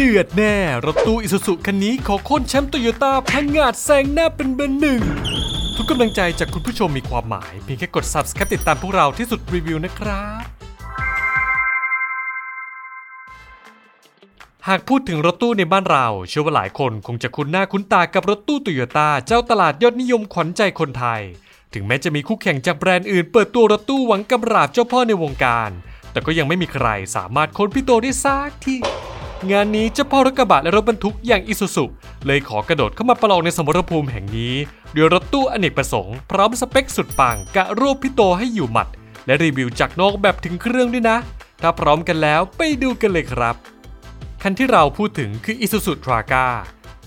เดือดแน่ รถตู้อิซูซุคันนี้ขอค่นแชมป์โตโยต้าพังงาดแซงหน้าเป็นเบอร์หนึ่ง ทุกกำลังใจจากคุณผู้ชมมีความหมาย เพียงแค่กด subscribe ติดตามพวกเราที่สุดรีวิวนะครับ หากพูดถึงรถตู้ในบ้านเรา เชื่อว่าหลายคนคงจะคุ้นหน้าคุ้นตากับรถตู้โตโยต้าเจ้าตลาดยอดนิยมขวัญใจคนไทย ถึงแม้จะมีคู่แข่งจากแบรนด์อื่น เปิดตัวรถตู้หวังกำราบเจ้าพ่อในวงการ แต่ก็ยังไม่มีใครสามารถค้นพี่โตได้สักที่ งานนี้เจ้าพ่อรถกระบะและรถบรรทุกอย่างอิซูซุเลยขอกระโดดเข้ามาประลองในสมรภูมิแห่งนี้ด้วยรถตู้อเนกประสงค์พร้อมสเปคสุดปังกะรูปพี่โตให้อยู่หมัด และรีวิวจากนอกแบบถึงเครื่องด้วยนะ ถ้าพร้อมกันแล้วไปดูกันเลยครับ คันที่เราพูดถึงคือ Isuzu t r a g a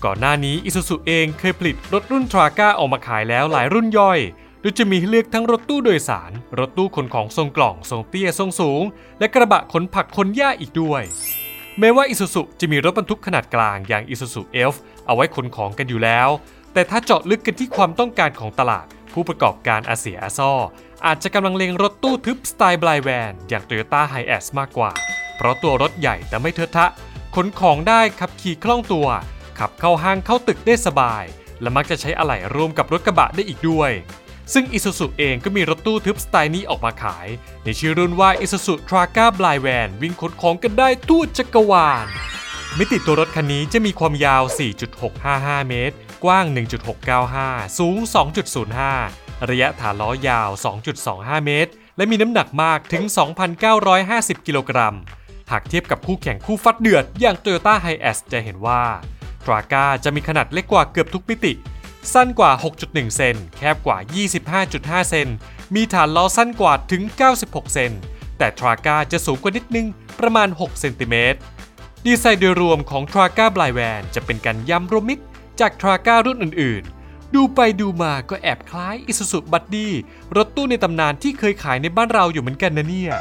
ก่อนหน้านี้ Isuzu เองเคยผลิตรถรุ่น t r a g a ออกมาขายแล้วหลายรุ่นย่อยโดยจะมีให้เลือกทั้งรถตู้โดยสาร รถตู้ขนของทรงกล่อง ทรงเตี้ย ทรงสูง และกระบะขนผักขนหญ้าอีกด้วย แม้ว่า Isuzu จะมีรถบรรทุกขนาดกลางอย่าง Isuzu Elf เอาไว้ขนของกันอยู่แล้ว แต่ถ้าเจาะลึกกันที่ความต้องการของตลาด ผู้ประกอบการอาเซียอาซ่ออาจจะกำลังเลงรถตู้ทึบสไตล์บลายแวนอย่าง Toyota h i อ a s มากกว่า เพราะตัวรถใหญ่แต่ไม่เทอะทะ ขนของได้ขับขี่คล่องตัว ขับเข้าห้างเข้าตึกได้สบาย และมักจะใช้อะไหล่รวมกับรถกระบะได้อีกด้วย ซึ่ง Isuzu เองก็มีรถตู้ทึบสไตล์นี้ออกมาขาย ในชื่อรุ่นว่า Isuzu t r a g a b l i v a n วิ่งขนของกันได้ทั่วจักรวาล มิติตัวรถคันนี้จะมีความยาว 4.655 เมตร กว้าง 1.695 สูง 2.05 ระยะฐานล้อยาว 2.25 เมตร และมีน้ำหนักมากถึง 2,950 กิโลกรัม หากเทียบกับคู่แข่งคู่ฟัดเดือด อย่าง Toyota h i อ a s จะเห็นว่า t r a g a จะมีขนาดเล็กกว่าเกือบทุกมิติ สั้นกว่า 6.1 เซน แคบกว่า 25.5 เซน มีฐานล้อสั้นกว่าถึง 96 เซน แต่ t r a g a จะสูงกว่านิดนึง ประมาณ 6 เซนติเมตร ดีไซน์โดยรวมของ t r a g a b l i v a n จะเป็นการย้ำรวมมิตรจาก t r a g a รุ่นอื่น ๆ ดูไปดูมาก็แอบคล้าย Isuzu Buddy รถตู้ในตำนานที่เคยขายในบ้านเราอยู่เหมือนกันนะเนี่ย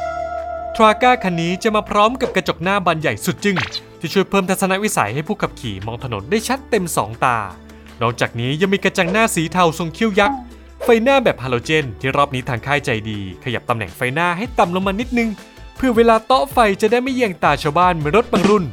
ทราก้าคันนี้จะมาพร้อมกับกระจกหน้าบานใหญ่สุดจึง้งที่ช่วยเพิ่มทัศนวิสัยให้ผู้ขับขี่มองถนนได้ชัดเต็ม2ตา นอกจากนี้ยังมีกระจังหน้าสีเทาทรงคิ้วยักษ์ ไฟหน้าแบบฮาโลเจน ที่รอบนี้ทางค่ายใจดี ขยับตำแหน่งไฟหน้าให้ต่ำลงมานิดนึง เพื่อเวลาเตาะไฟจะได้ไม่แยงตาชาวบ้านเหมือนรถบางรุ่น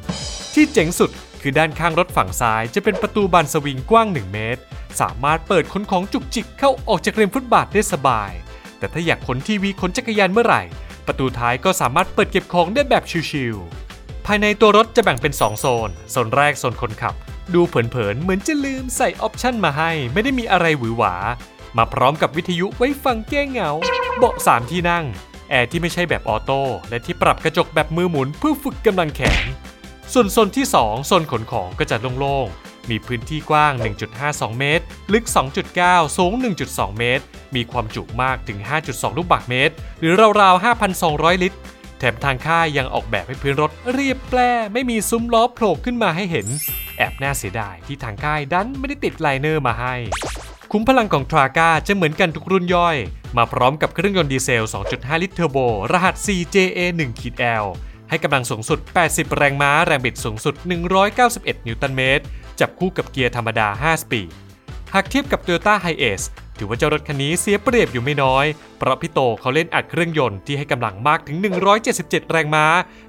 ที่เจ๋งสุดคือด้านข้างรถฝั่งซ้ายจะเป็นประตูบานสวิงกว้าง 1 เมตร สามารถเปิดขนของจุกจิกเข้าออกจากริมฟุตบาทได้สบาย แต่ถ้าอยากขนทีวีขนจักรยานเมื่อไหร่ ประตูท้ายก็สามารถเปิดเก็บของได้แบบชิลๆภายในตัวรถจะแบ่งเป็น 2 โซน โซนแรกโซนคนขับ ดูเผินๆ เหมือนจะลืมใส่ option มาให้ ไม่ได้มีอะไรหวือหวา มาพร้อมกับวิทยุไว้ฟังแก้เหงา เบาะ3ที่นั่ง แอร์ที่ไม่ใช่แบบ auto และที่ปรับกระจกแบบมือหมุนเพื่อฝึกกำลังแขน ส่วนโซนที่ 2 โซนขนของก็จะโล่งๆ มีพื้นที่กว้าง 1.52 เมตร ลึก 2.9 สูง 1.2 เมตร มีความจุมากถึง 5.2 ลูกบาศก์เมตร หรือราวๆ 5,200 ลิตรแถมทางค่ายยังออกแบบให้พื้นรถเรียบแปล้ไม่มีซุ้มล้อโผล่ขึ้นมาให้เห็น แอบน่าเสียดายที่ทางค่ายดันไม่ได้ติด liner มาให้ ขุมพลังของ Traga จะเหมือนกันทุกรุ่นย่อย มาพร้อมกับเครื่องยนต์ดีเซล 2.5 ลิตรเทอร์โบ รหัส 4JA1-L ให้กำลังสูงสุด 80 แรงม้า แรงบิดสูงสุด 191 นิวตันเมตร จับคู่กับเกียร์ธรรมดา 5 สปีด หากเทียบกับ Toyota Hiace ถือว่าเจ้ารถคันนี้เสียเปรียบอยู่ไม่น้อย เพราะพี่โตเขาเล่นอัดเครื่องยนต์ที่ให้กำลังมากถึง 177 แรงม้า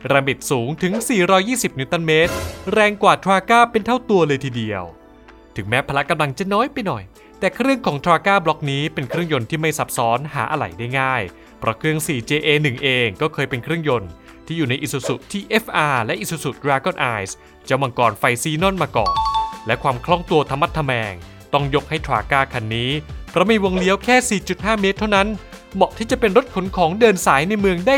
แรงบิดสูงถึง 420 นิวตันเมตร แรงกว่า Traga เป็นเท่าตัวเลยทีเดียว ถึงแม้พละกำลังจะน้อยไปหน่อย แต่เครื่องของ t r a g a บล็อกนี้เป็นเครื่องยนต์ที่ไม่ซับซ้อนหาอะไหล่ได้ง่าย เพราะเครื่อง 4JA1 เองก็เคยเป็นเครื่องยนต์ที่อยู่ใน Isuzu TFR และ Isuzu Dragon Eyes เจ้ามังกรไฟซีนอนมาก่อน และความคล่องตัวทะมัดทะแมง ต้องยกให้ t r a g a คันนี้ เพราะมีวงเลี้ยวแค่ 4.5 เมตรเท่านั้น เหมาะที่จะเป็นรถขนของเดินสายในเมืองได้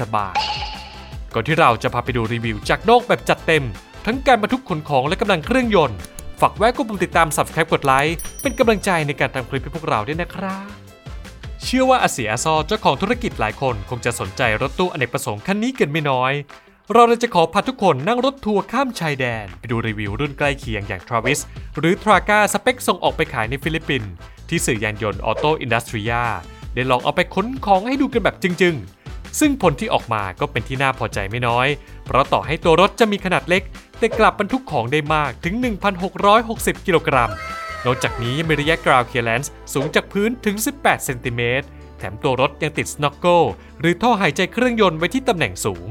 สบายๆก่อนที่เราจะพาไปดูรีวิวจากนอกแบบจัดเต็ม ทั้งการบรรทุกขนของและกำลังเครื่องยนต์ฝากแวะกดปุ่มติดตาม Subscribe กดไลค์เป็นกำลังใจในการทำคลิปให้พวกเราด้วยนะครับ เชื่อว่าอาเสี่ยอาซ้อเจ้าของธุรกิจหลายคนคงจะสนใจรถตู้อเนกประสงค์คันนี้กันไม่น้อย เราเลยจะขอพาทุกคนนั่งรถทัวร์ข้ามชายแดน ไปดูรีวิวรุ่นใกล้เคียงอย่าง Traviz หรือ Traga สเปคส่งออกไปขายในฟิลิปปินส์ ที่สื่อยานยนต์ AutoIndustriya ได้ลองเอาไปขนของให้ดูกันแบบจริง ๆ ซึ่งผลที่ออกมาก็เป็นที่น่าพอใจไม่น้อย เพราะต่อให้ตัวรถจะมีขนาดเล็ก แต่กลับบรรทุกของได้มากถึง 1,660 กิโลกรัม นอกจากนี้ยังมีระยะ ground clearance สูงจากพื้นถึง 18 เซนติเมตร แถมตัวรถยังติด snorkel หรือท่อหายใจเครื่องยนต์ไว้ที่ตำแหน่งสูง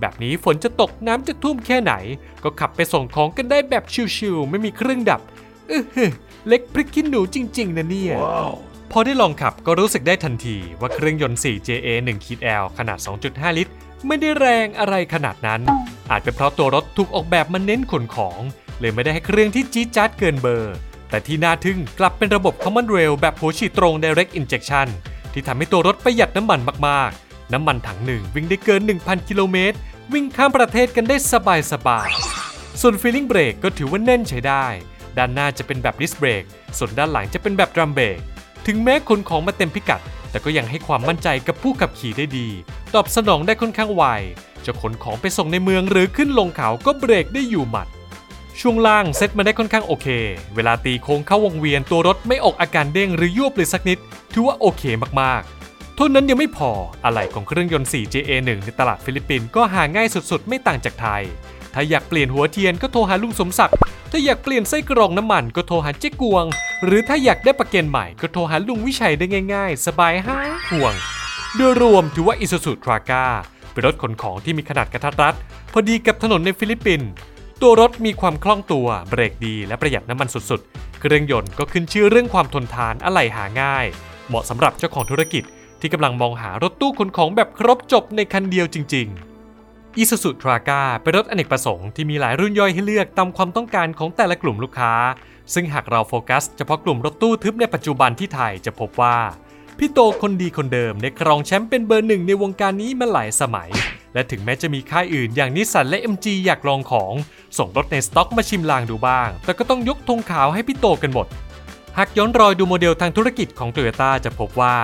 แบบนี้ฝนจะตกน้ำจะท่วมแค่ไหน ก็ขับไปส่งของกันได้แบบชิวๆไม่มีเครื่องดับเออ เล็กพริกขี้หนูจริง ๆ นะเนี่ยพอได้ลองขับก็รู้สึกได้ทันทีว่าเครื่องยนต์ 4JA 1ขีด L ขนาด 2.5 ลิตร ไม่ได้แรงอะไรขนาดนั้น อาจเป็นเพราะตัวรถถูกออกแบบมาเน้นขนของ เลยไม่ได้ให้เครื่องที่จี๊ดจ๊าดเกินเบอร์ แต่ที่น่าทึ่งกลับเป็นระบบ Common Rail แบบหัวฉีดตรง Direct Injection ที่ทำให้ตัวรถประหยัดน้ำมันมากๆ น้ำมันถังหนึ่งวิ่งได้เกิน 1,000 กิโลเมตร วิ่งข้ามประเทศกันได้สบายๆส่วน Feeling Brake ก็ถือว่าแน่นใช้ได้ ด้านหน้าจะเป็นแบบ Disc Brake ส่วนด้านหลังจะเป็นแบบ Drum Brake ถึงแม้ขนของมาเต็มพิกัด แต่ก็ยังให้ความมั่นใจกับผู้ขับขี่ได้ดี ตอบสนองได้ค่อนข้างไว จะขนของไปส่งในเมืองหรือขึ้นลงเขาก็เบรกได้อยู่หมัด ช่วงล่างเซ็ตมาได้ค่อนข้างโอเค เวลาตีโค้งเข้าวงเวียนตัวรถไม่ออกอาการเด้งหรือยวบเลยสักนิด ถือว่าโอเคมากๆเท่านั้นยังไม่พอ อะไหล่ของเครื่องยนต์ 4JA1 ในตลาดฟิลิปปินส์ก็หาง่ายสุดๆ ไม่ต่างจากไทย ถ้าอยากเปลี่ยนหัวเทียนก็โทรหาลุงสมศักดิ์ ถ้าอยากเปลี่ยนไส้กรองน้ำมันก็โทรหาเจ๊กวง หรือถ้าอยากได้ประเก็นใหม่ก็โทรหาลุงวิชัยได้ง่ายๆ สบายหายห่วง โดยรวมถือว่า Isuzu Traga เป็นรถขนของที่มีขนาดกระทัดรัด พอดีกับถนนในฟิลิปปินส์ ตัวรถมีความคล่องตัว เบรกดี และประหยัดน้ำมันสุดๆ เครื่องยนต์ก็ขึ้นชื่อเรื่องความทนทานอะไหล่หาง่าย เหมาะสำหรับเจ้าของธุรกิจที่กำลังมองหารถตู้ขนของแบบครบจบในคันเดียวจริง ๆ Isuzu Traga เป็นรถอเนกประสงค์ที่มีหลายรุ่นย่อยให้เลือกตามความต้องการของแต่ละกลุ่มลูกค้า ซึ่งหากเราโฟกัสเฉพาะกลุ่มรถตู้ทึบในปัจจุบันที่ไทยจะพบว่า พี่โตคนดีคนเดิมได้ครองแชมป์เป็นเบอร์หนึ่งในวงการนี้มาหลายสมัย และถึงแม้จะมีค่ายอื่นอย่างนิสสันและ MG อยากลองของ ส่งรถในสต็อกมาชิมลางดูบ้าง แต่ก็ต้องยกธงขาวให้พี่โตกันหมดหากย้อนรอยดูโมเดลทางธุรกิจของโตโยต้าจะพบว่า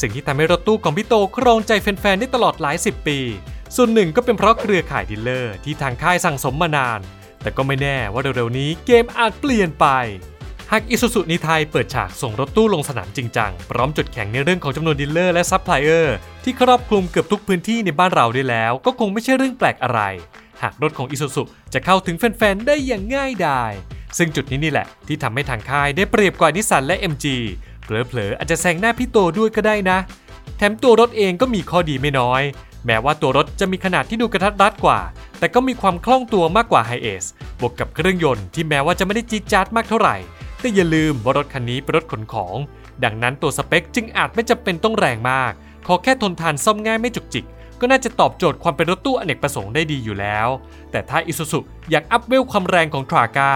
สิ่งที่ทำให้รถตู้ของพี่โตครองใจแฟนๆได้ตลอดหลายสิบปี ส่วนหนึ่งก็เป็นเพราะเครือข่าย dealer ที่ทางค่ายสั่งสมมานาน แต่ก็ไม่แน่ว่าเร็วๆนี้เกมอาจเปลี่ยนไป หากอิสุสุนไทยเปิดฉากส่งรถตู้ลงสนามจริงจังพร้อมจุดแข็งในเรื่องของจำนวน dealer และซัพพลายเออร์ที่ครอบคลุมเกือบทุกพื้นที่ในบ้านเราได้แล้ว ก็คงไม่ใช่เรื่องแปลกอะไร หากรถของอิสุสุจะเข้าถึงแฟนๆได้อย่างง่ายดายซึ่งจุดนี้นี่แหละที่ทำให้ทางค่ายได้เปรียบกว่านิสสันและ MG เผลอๆอาจจะแซงหน้าพี่โตด้วยก็ได้นะ แถมตัวรถเองก็มีข้อดีไม่น้อย แม้ว่าตัวรถจะมีขนาดที่ดูกระทัดรัดกว่า แต่ก็มีความคล่องตัวมากกว่า Hiaceบวกกับเครื่องยนต์ที่แม้ว่าจะไม่ได้จี๊ดจ๊าดมากเท่าไหร่ แต่อย่าลืมว่ารถคันนี้เป็นรถขนของ ดังนั้นตัวสเปคจึงอาจไม่จำเป็นต้องแรงมาก ขอแค่ทนทานซ่อมง่ายไม่จุกจิก ก็น่าจะตอบโจทย์ความเป็นรถตู้อเนกประสงค์ได้ดีอยู่แล้ว แต่ถ้า Isuzu อยากอัพเวลความแรงของ Traga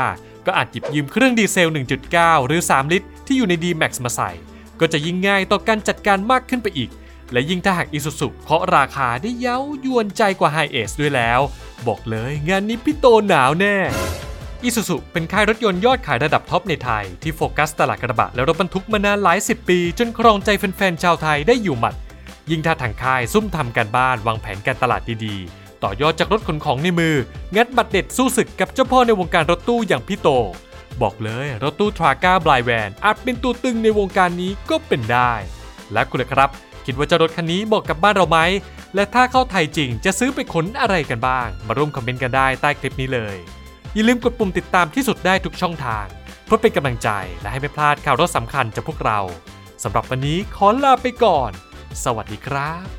ก็อาจหยิบยืมเครื่องดีเซล 1.9 หรือ 3 ลิตร ที่อยู่ใน D-Max มาใส่ ก็จะยิ่งง่ายต่อการจัดการมากขึ้นไปอีก และยิ่งถ้าหาก Isuzu เคาะราคาได้เย้ายวนใจกว่า Hi เอสด้วยแล้ว บอกเลยงานนี้พี่โตหนาวแน่อีซูซุเป็นค่ายรถยนต์ยอดขายระดับ top ในไทย ที่โฟกัสตลาดกระบะและรถบรรทุกมานานหลายสิบปี จนครองใจแฟนๆชาวไทยได้อยู่หมัด ยิ่งถ้าทางค่ายซุ่มทำการบ้านวางแผนการตลาดดีๆ ต่อยอดจากรถขนของในมือ งัดหมัดเด็ดสู้ศึกกับเจ้าพ่อในวงการรถตู้อย่างพี่โต บอกเลยรถตู้ Traga Blind Van อาจเป็นตัวตึงในวงการนี้ก็เป็นได้ และคุณล่ะครับ คิดว่าเจ้ารถคันนี้เหมาะกับบ้านเราไหม และถ้าเข้าไทยจริงจะซื้อไปขนอะไรกันบ้าง มาร่วมคอมเมนต์กันได้ใต้คลิปนี้เลย อย่าลืมกดปุ่มติดตามที่สุดได้ทุกช่องทาง เพื่อเป็นกำลังใจและให้ไม่พลาดข่าวรถสำคัญจากพวกเราสำหรับวันนี้ขอลาไปก่อน สวัสดีครับ